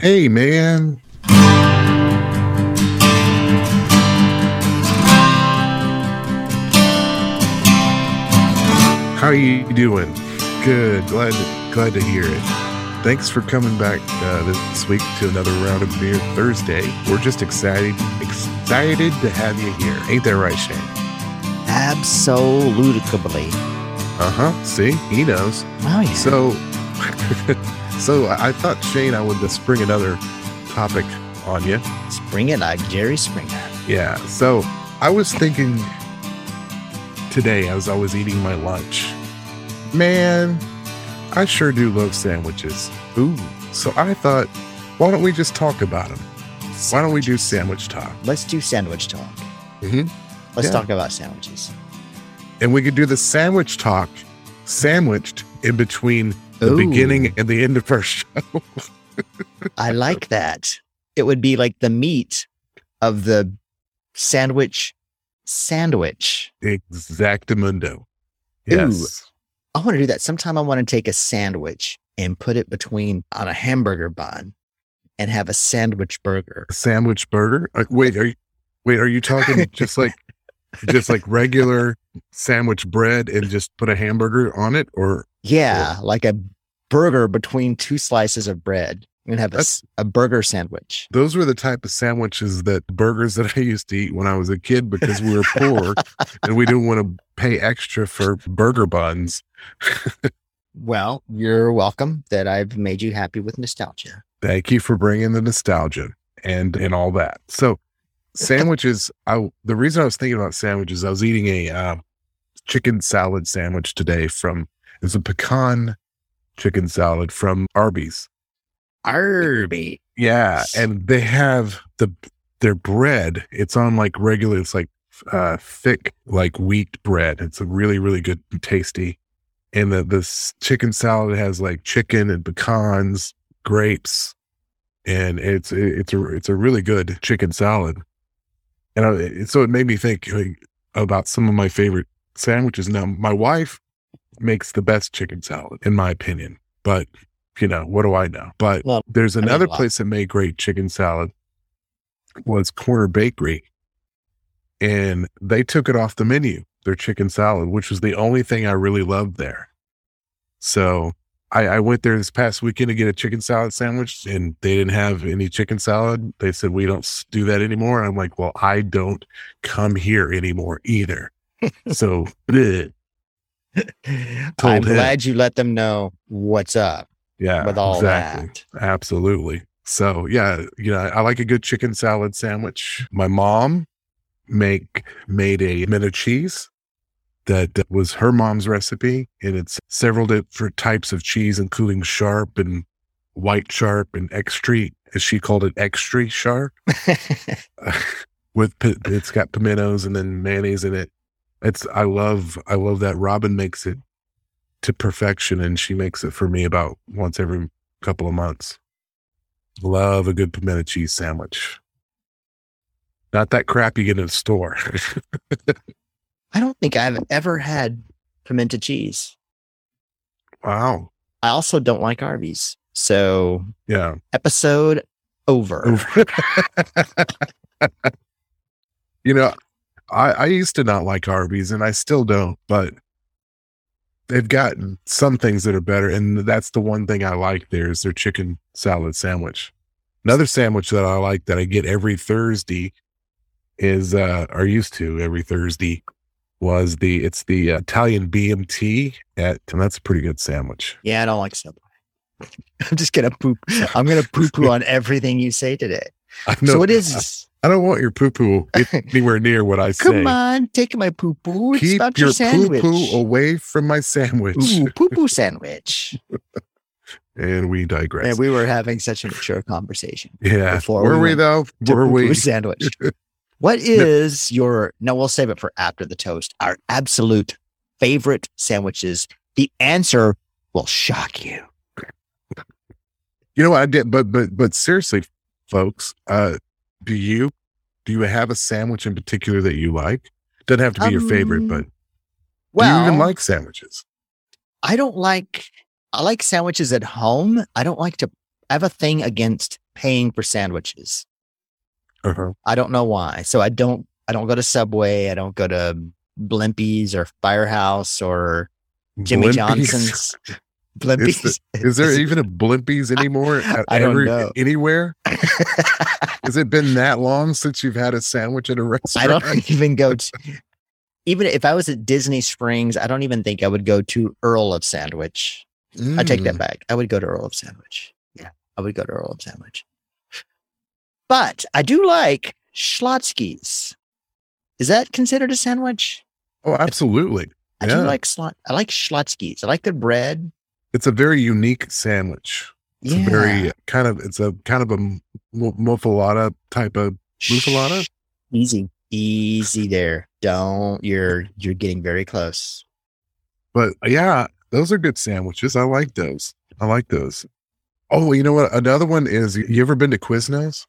Hey, man. How you doing? Good. Glad to, glad to hear it. Thanks for coming back uh, this week to another round of beer Thursday. We're just excited excited to have you here. Ain't that right, Shayne? Absolutely. Uh huh. See, he knows. Oh yeah. So, so I thought Shayne, I would spring another topic on you. Spring it like Jerry Springer. Yeah. So I was thinking today as I was eating my lunch, man, I sure do love sandwiches. Ooh. So I thought, why don't we just talk about them? Why don't we do sandwich talk? Let's do sandwich talk. Mhm. Let's Yeah. talk about sandwiches. And we could do the sandwich talk sandwiched in between the Ooh. beginning and the end of our show. I like that. It would be like the meat of the sandwich sandwich. Exactamundo. Yes. I want to do that. Sometime I want to take a sandwich and put it between on a hamburger bun and have a sandwich burger. A sandwich burger. Uh, wait, are you wait, are you talking just like just like regular sandwich bread and just put a hamburger on it or Yeah, like a burger between two slices of bread. Gonna have a, a burger sandwich. those were the type of sandwiches that burgers that I used to eat when I was a kid because we were poor and we didn't want to pay extra for burger buns. Well, you're welcome that I've made you happy with nostalgia. Thank you for bringing the nostalgia and and all that. So sandwiches. I the reason I was thinking about sandwiches, I was eating a uh, chicken salad sandwich today from it's a pecan chicken salad from Arby's. Arby. Yeah, and they have the their bread. It's on like regular. It's like uh thick like wheat bread. It's a really really good and tasty. And the this chicken salad has like chicken and pecans, grapes, and it's it's a it's a really good chicken salad. And I, it- so it made me think like, about some of my favorite sandwiches. Now my wife makes the best chicken salad in my opinion, but you know what do I know? But Well, there's another place that made great chicken salad was Corner Bakery. And they took it off the menu, their chicken salad, which was the only thing I really loved there. So I, I went there this past weekend to get a chicken salad sandwich and they didn't have any chicken salad. They said, we don't do that anymore. I'm like, well, I don't come here anymore either. so. I'm him. glad you let them know what's up yeah, with all exactly. that. Absolutely. So yeah, you know, I like a good chicken salad sandwich. My mom make made a pimento cheese that was her mom's recipe, and it's several different types of cheese, including sharp and white sharp and extra, as she called it, extra sharp. With it's got pimentos and then mayonnaise in it. It's I love I love that Robin makes it to perfection, and she makes it for me about once every couple of months. Love a good pimento cheese sandwich. Not that crap you get in a store. I don't think I've ever had pimento cheese. wow. I also don't like Arby's. So Yeah. episode over. over. you know, I, I used to not like Arby's and I still don't, but they've gotten some things that are better. And that's the one thing I like there is their chicken salad sandwich. Another sandwich that I like that I get every Thursday is, uh, or used to every Thursday was the, it's the Italian BMT at, and that's a pretty good sandwich. Yeah, I don't like Subway. I'm just gonna poop. I'm gonna poo poo on everything you say today. I know, So it is. I don't want your poo poo anywhere near what I say. Come on, take my poo poo. Keep about your your poo poo away from my sandwich. Ooh, poo poo sandwich. And we digress. And we were having such a mature conversation. yeah. before Were we we, though? Were we? sandwich. What is your no, we'll save it for after the toast. Our absolute favorite sandwiches. The answer will shock you. You know what I did, but but but seriously, folks, uh, do you do you have a sandwich in particular that you like? Doesn't have to be your favorite, Um, but do Well, you even like sandwiches? I don't like I like sandwiches at home. I don't like to I have a thing against paying for sandwiches. Uh-huh. I don't know why. So I don't I don't go to Subway. I don't go to Blimpies or Firehouse or Jimmy Blimpies. Johnson's. Blimpies. Is there even a Blimpies anymore? at I don't know. Anywhere? Has it been that long since you've had a sandwich at a restaurant? I don't even go to. Even if I was at Disney Springs, I don't even think I would go to Earl of Sandwich. I take that Mm. back. I would go to Earl of Sandwich. Yeah, I would go to Earl of Sandwich. But I do like Schlotzsky's. Is that considered a sandwich? Oh, absolutely. I Yeah. do like slot. I like Schlotzsky's. I like their bread. It's a very unique sandwich. It's yeah. a very kind of it's a kind of a muffaletta type of muffaletta. Easy, easy there. Don't. You're you're getting very close. But yeah, those are good sandwiches. I like those. I like those. Oh, you know what? Another one is you ever been to Quiznos?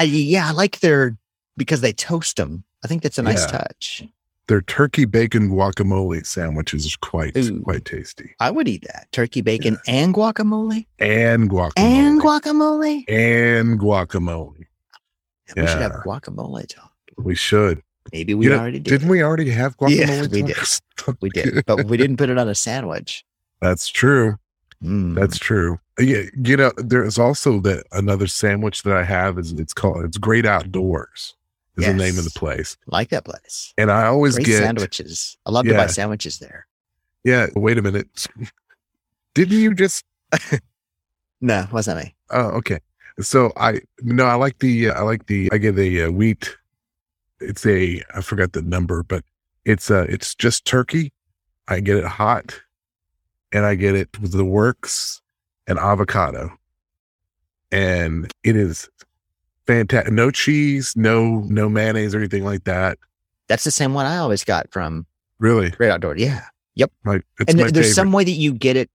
I, yeah, I like their because they toast them. I think that's a nice Yeah. touch. Their turkey bacon guacamole sandwiches is quite Ooh. quite tasty. I would eat that turkey bacon and guacamole And guacamole. and guacamole. and guacamole. We should have guacamole talk. We should. Maybe we You know, already did. Didn't we already have Yeah, guacamole? we did. We did, but we didn't put it on a sandwich. That's true. Mm. That's true. Yeah, you know, there's also that another sandwich that I have is it's called it's Great Outdoors is the name of the place, like that place. and I always Great get sandwiches. I love to buy sandwiches there. yeah. Wait a minute, didn't you just? No, wasn't me. Oh, okay. So I no, I like the I like the I get the uh, wheat. It's a I forgot the number, but it's uh it's just turkey. I get it hot, and I get it with the works and avocado, and it is fantastic. No cheese, no no mayonnaise or anything like that. That's the same one I always got from Really, Great Outdoor. Yeah. like it's and th- there's some way that you get it.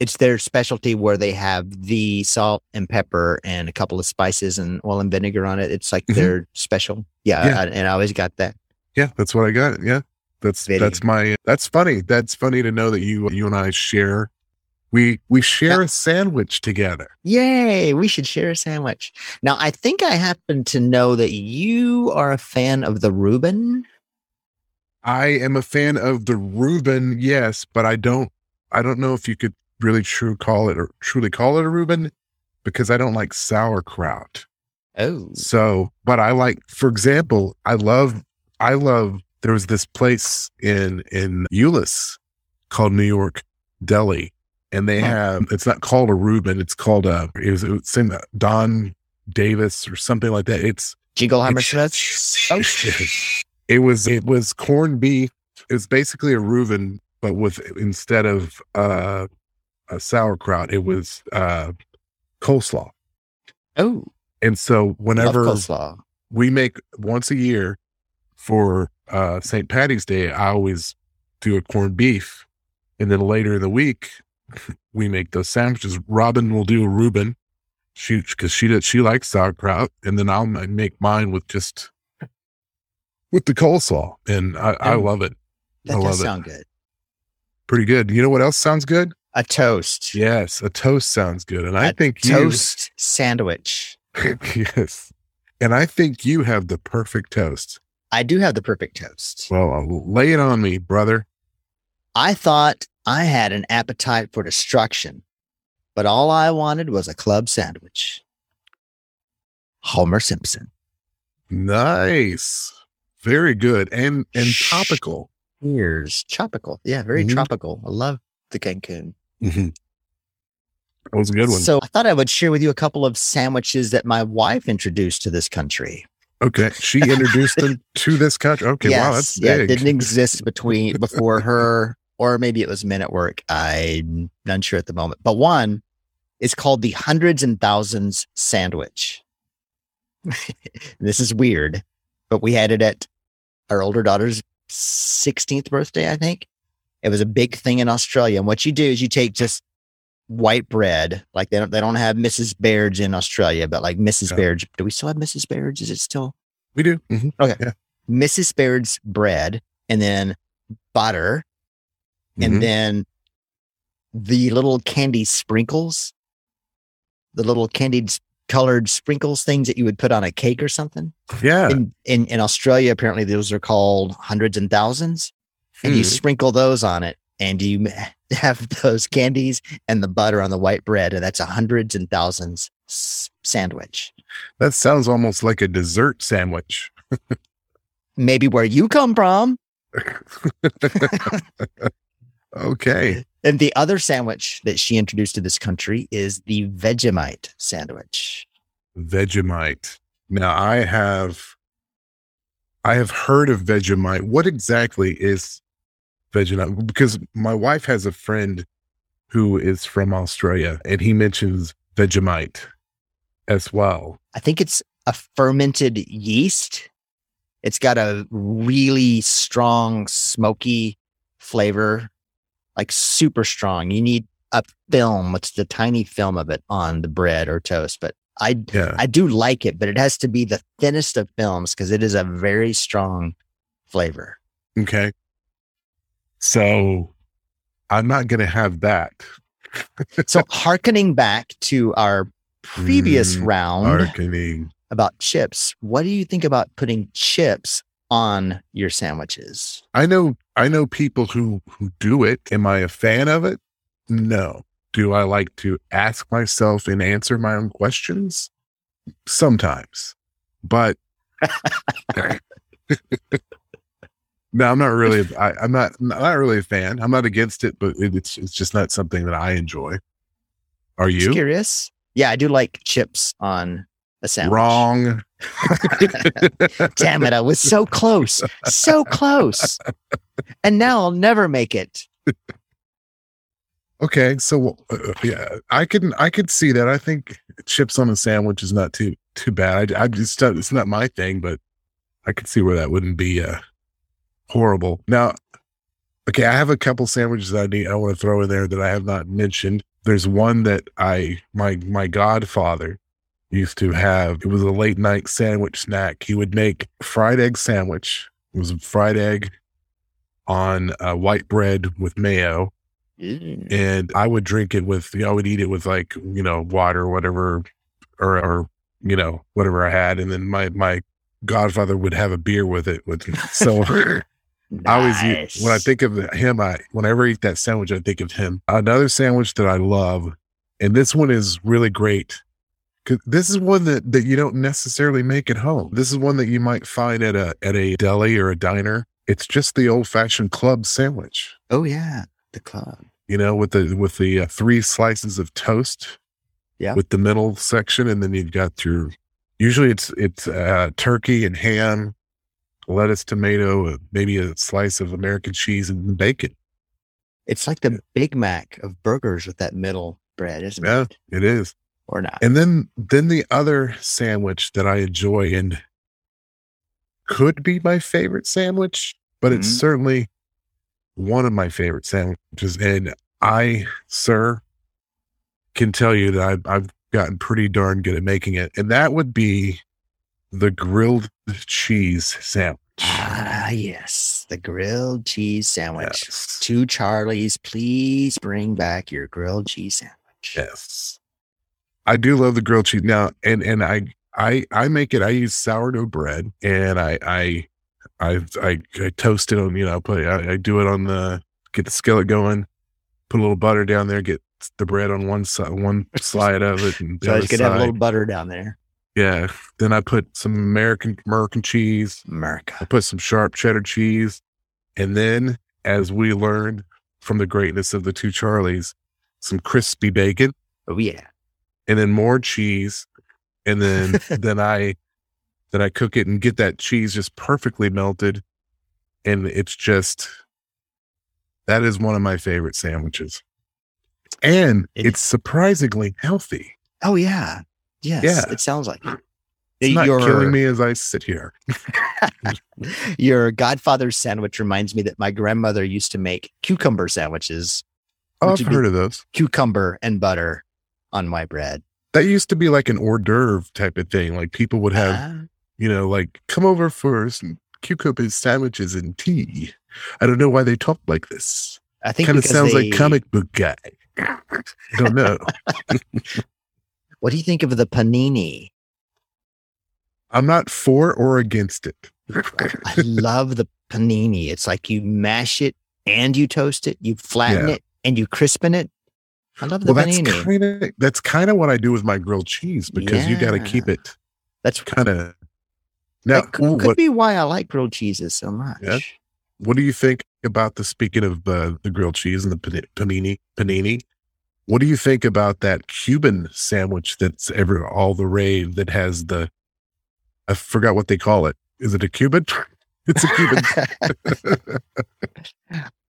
It's their specialty where they have the salt and pepper and a couple of spices and oil and vinegar on it. It's like Mhm. their special. Yeah, Yeah. I- and I always got that. Yeah, that's what I got. Yeah, that's Very that's my that's funny. That's funny to know that you you and I share. We we share a sandwich together. Yay! We should share a sandwich. Now, I think I happen to know that you are a fan of the Reuben. I am a fan of the Reuben, yes, but I don't I don't know if you could really true call it or truly call it a Reuben because I don't like sauerkraut. Oh, So, but I like, for example, I love, I love. There was this place in in Euless called New York Deli, and they have. It's not called a Reuben. It's called a. It was, it was Don Davis or something like that. It's Jingleheimer Schmitz. Oh, it was it was corned beef. It was basically a Reuben, but with instead of uh, a sauerkraut, it was uh, coleslaw. oh, And so whenever coleslaw. we make once a year for uh St. Patty's Day, I always do a corned beef. And then later in the week, we make those sandwiches. Robin will do a Reuben. She because she does she likes sauerkraut, and then I'll make mine with just with the coleslaw, and I, I love it. That I does love it. sound good. Pretty good. You know what else sounds good? A toast. Yes, a toast sounds good, and I A think toast sandwich. Yes, and I think you have the perfect toast. I do have the perfect toast. Well, I'll lay it on me, brother. I thought I had an appetite for destruction, but all I wanted was a club sandwich. Homer Simpson. Nice. Very good. And and topical. Here's tropical. Yeah, very Mhm. tropical. I love the Cancun. That was a good one. So I thought I would share with you a couple of sandwiches that my wife introduced to this country. okay. She introduced them to this country. Okay. wow, that's yeah, it didn't exist between before her, or maybe it was men at work. I'm not sure at the moment. But one is called the hundreds and thousands sandwich. this is weird, but we had it at our older daughter's 16th birthday, I think. It was a big thing in Australia. And what you do is you take just white bread, like they don't they don't have Mrs. Baird's in Australia, but like Mrs. Yeah. Baird's. Do we still have Mrs. Baird's? Is it still we do. Mhm. Mrs. Baird's bread and then butter And then the little candy sprinkles. the little candied colored sprinkles things that you would put on a cake or something. Yeah. In, in in Australia, apparently those are called hundreds and thousands, and you Hmm. sprinkle those on it, and you have those candies and the butter on the white bread, and that's a hundreds and thousands s- sandwich. That sounds almost like a dessert sandwich. Maybe where you come from. Okay. And the other sandwich that she introduced to this country is the Vegemite sandwich. Vegemite. Now I have I have heard of Vegemite. What exactly is Vegemite? Because my wife has a friend who is from Australia and he mentions Vegemite as well. I think it's a fermented yeast. It's got a really strong, smoky flavor, like super strong. You need a film, it's the tiny film of it on the bread or toast. But I Yeah. I do like it, but it has to be the thinnest of films because it is a very strong flavor. Okay. So I'm not going to have that. So hearkening back to our previous Mm, round Marketing. about chips, what do you think about putting chips on your sandwiches? I know I know people who who do it. Am I a fan of it? No. Do I like to ask myself and answer my own questions? Sometimes. But no, I'm not really I, I'm not not really a fan. I'm not against it, but it, it's it's just not something that I enjoy. Are Just you? curious? Yeah, I do like chips on a sandwich. Wrong. Damn it, I was so close. So close. And now I'll never make it. Okay, so uh, yeah, I can I could see that. I think chips on a sandwich is not too too bad. I, I just it's not my thing, but I could see where that wouldn't be uh, horrible. Now, okay, I have a couple sandwiches that I need I want to throw in there that I have not mentioned. There's one that I my my godfather used to have. It was a late night sandwich snack. He would make fried egg sandwich. It was a fried egg on uh, white bread with mayo Mm. and I would drink it with, you know, I would eat it with like, you know, water or whatever, or, or, you know, whatever I had. And then my, my godfather would have a beer with it. With, so I always, eat, when I think of him, I, whenever I eat that sandwich, I think of him. Another sandwich that I love, and this one is really great. This is one that, that you don't necessarily make at home. This is one that you might find at a, at a deli or a diner. It's just the old fashioned club sandwich Oh yeah, the club. you know, with the with the uh, three slices of toast, Yeah. with the middle section, and then you've got your. Usually, it's it's uh, turkey and ham, lettuce, tomato, maybe a slice of American cheese and bacon. It's like the Big Mac of burgers with that middle bread, isn't Yeah. it? It is, Or not? and then then the other sandwich that I enjoy and could be my favorite sandwich, but it's Mhm. certainly one of my favorite sandwiches. And I, sir, can tell you that I've, I've gotten pretty darn good at making it. And that would be the grilled cheese sandwich. Ah, yes, the grilled cheese sandwich. Yes. Two Charlies, please bring back your grilled cheese sandwich. Yes. I do love the grilled cheese now, and and I I I make it. I use sourdough bread, and I I I I, I toast it on you know I put I, I do it on the get the skillet going, put a little butter down there, get the bread on one side one slide of it, and So other could have a little butter down there. yeah. Then I put some American American cheese. America. I put some sharp cheddar cheese, and then as we learned from the greatness of the two Charlies, some crispy bacon Oh yeah. And then more cheese and then then i then i cook it and get that cheese just perfectly melted and it's just that is one of my favorite sandwiches and It- it's surprisingly healthy Oh yeah. Yes. Yeah. It sounds like it. it's not your, killing me as i sit here your godfather's sandwich reminds me that my grandmother used to make cucumber sandwiches, oh, i've be- heard of those cucumber and butter on my bread. that used to be like an hors d'oeuvre type of thing like people would have Ah, you know like come over for some cucumber sandwiches and tea i don't know why they talk like this I think kind of sounds they- like comic book guy don't know What do you think of the panini? I'm not for or against it. I love the panini. It's like you mash it and you toast it, you flatten Yeah. it and you crispen it. I love the well, that's panini. kind of that's kind of what I do with my grilled cheese because you got to keep it That's kind of. Now, that could, ooh, could what be why I like grilled cheeses so much. Yeah. what do you think about the speaking of uh, the grilled cheese and the panini panini? What do you think about that Cuban sandwich that's ever all the rave that has the? I forgot what they call it. Is it a Cuban? It's a Cuban.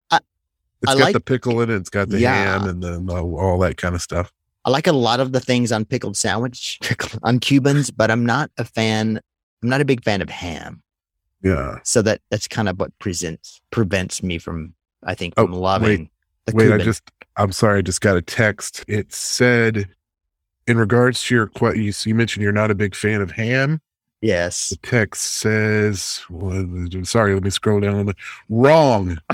I- It's I got like- the pickle in it. It's got the Yeah. ham and the all, that kind of stuff. I like a lot of the things on pickled sandwich on Cubans, but I'm not a fan. I'm not a big fan of ham. Yeah. So that that's kind of what presents prevents me from, I think, Oh, from loving the Wait, Cuban. I just, I'm sorry, I just got a text. It said, in regards to your question, you, you mentioned you're not a big fan of ham. Yes. The text says, well, sorry, let me scroll down a little bit. Wrong.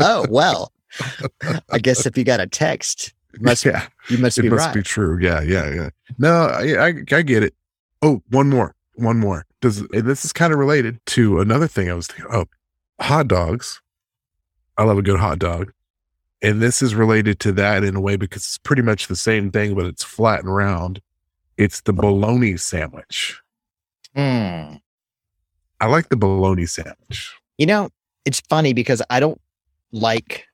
Oh well. I guess if you got a text, must yeah, you must it be must right. be true. Yeah, yeah, yeah. No, I, I, I get it. Oh, one more, one more. Does this is kind of related to another thing I was thinking? Oh, hot dogs. I love a good hot dog, and this is related to that in a way because it's pretty much the same thing, but it's flat and round. It's the bologna sandwich. Hmm. I like the bologna sandwich. You know, it's funny because I don't like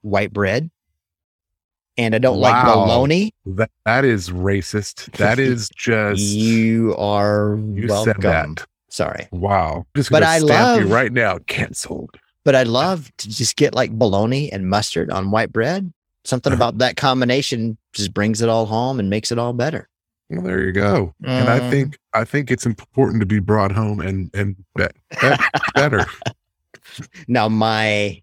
white bread, and I don't like bologna. That that is racist. That is just You are you welcome. said that. Sorry, Wow. Just But I stamp you love- right now. Cancelled. but I love to just get like bologna and mustard on white bread. Something about that combination just brings it all home and makes it all better. Well, there you go. And I Mm. think I think it's important to be brought home and and be, be- better. Now my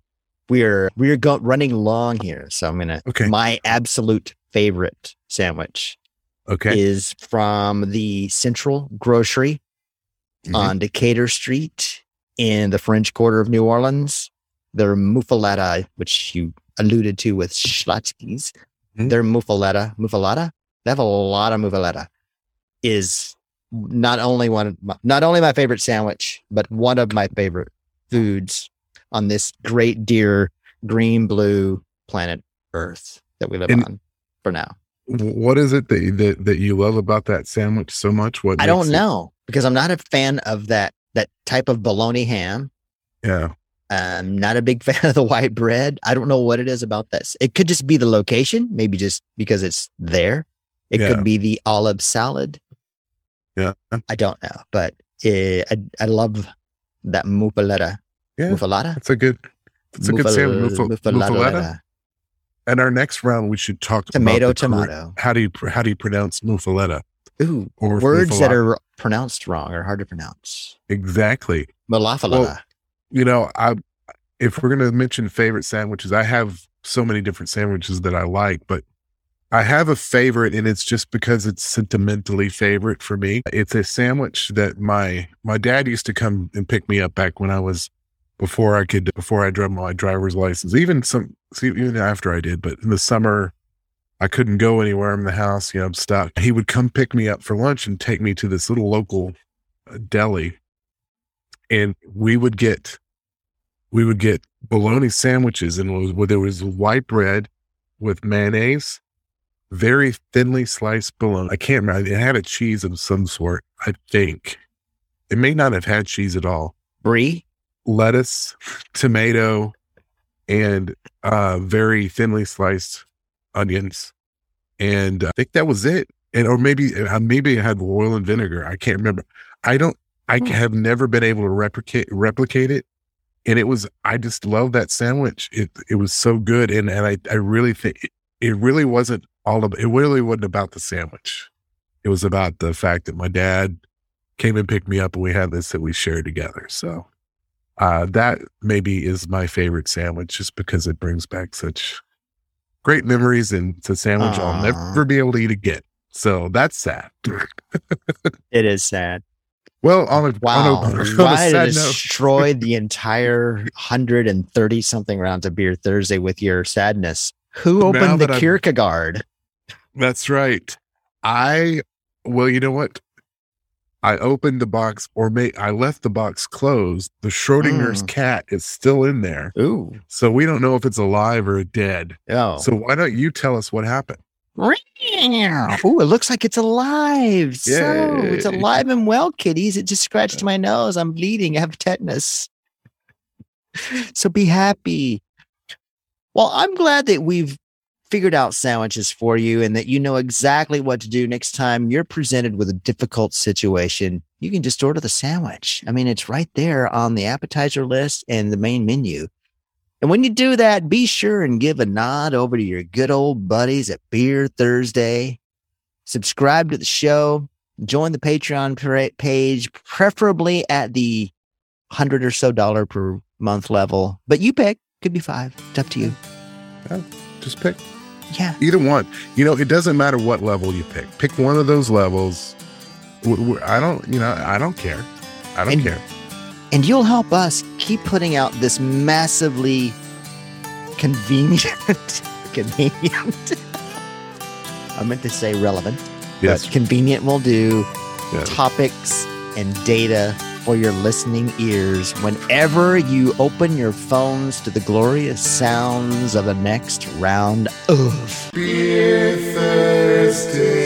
we're we're go- running long here, so I'm gonna. Okay. My absolute favorite sandwich Okay. is from the Central Grocery Mhm. on Decatur Street in the French Quarter of New Orleans. Their muffaletta, which you alluded to with Schlotzsky's, Mhm. their muffaletta, muffaletta, they have a lot of muffaletta, is not only one, my, not only my favorite sandwich, but one of my favorite foods on this great dear green blue planet Earth that we live And- on for now. what is it that, that that you love about that sandwich so much? What I don't it- know because I'm not a fan of that that type of bologna ham. Yeah. I'm not a big fan of the white bread. I don't know what it is about this. It could just be the location, maybe just because it's there. It Yeah. could be the olive salad. Yeah. I don't know, but I, I love that muffaletta. Yeah. Muffaletta? It's a good it's a good sandwich. Muffal- muffaletta. And our next round we should talk Tomato, about the correct- tomato. how do you pr- how do you pronounce muffaletta? Ooh, Or words that are pronounced wrong or hard to pronounce. Exactly. Malafaletta. you know, I if we're gonna mention favorite sandwiches, I have so many different sandwiches that I like, but I have a favorite, and it's just because it's sentimentally favorite for me. It's a sandwich that my my dad used to come and pick me up back when I was before I could before I drove my driver's license. Even some even after I did, but in the summer. I couldn't go anywhere in the house. You know, I'm stuck. He would come pick me up for lunch and take me to this little local uh, deli and we would get we would get bologna sandwiches and was, there was white bread with mayonnaise very thinly sliced bologna. I can't remember it had a cheese of some sort i think. It may not have had cheese at all. Brie. lettuce tomato and uh very thinly sliced onions. And i think that was it. And or maybe uh, maybe it had oil and vinegar. I can't remember. I don't i Hmm. have never been able to replicate replicate it. And it was i just love that sandwich. It it was so good. And and i i really think it, it really wasn't all of it really wasn't about the sandwich it was about the fact that my dad came and picked me up and we had this that we shared together so uh, that maybe is my favorite sandwich just because it brings back such great memories and it's a sandwich I'll never be able to eat again. So that's sad. It is sad. Well, on a, Wow. on a, on a Try to sad note, destroy the entire 130 something rounds of beer Thursday with your sadness. Who opened the Kierkegaard? That's right. I well, you know what? I opened the box, or may I left the box closed. The Schrodinger's Mm. cat is still in there, Ooh. so we don't know if it's alive or dead. Oh. So why don't you tell us what happened? Ooh, it looks like it's alive. So it's alive and well, kitties. It just scratched my nose. I'm bleeding. I have tetanus. So be happy. Well, I'm glad that we've figured out sandwiches for you and that you know exactly what to do next time you're presented with a difficult situation. You can just order the sandwich. I mean, it's right there on the appetizer list and the main menu. And when you do that, be sure and give a nod over to your good old buddies at Beer Thursday. Subscribe to the show, join the Patreon page, preferably at the hundred or so dollar per month level. But you pick, could be five. It's up to you. Just pick Yeah. either one. You know, it doesn't matter what level you pick. Pick one of those levels. I don't, you know, I don't care. I don't And- care. And you'll help us keep putting out this massively convenient, convenient. I meant to say relevant, Yes. but convenient will do. yes. topics and data for your listening ears whenever you open your phones to the glorious sounds of the next round of Beer Thursday.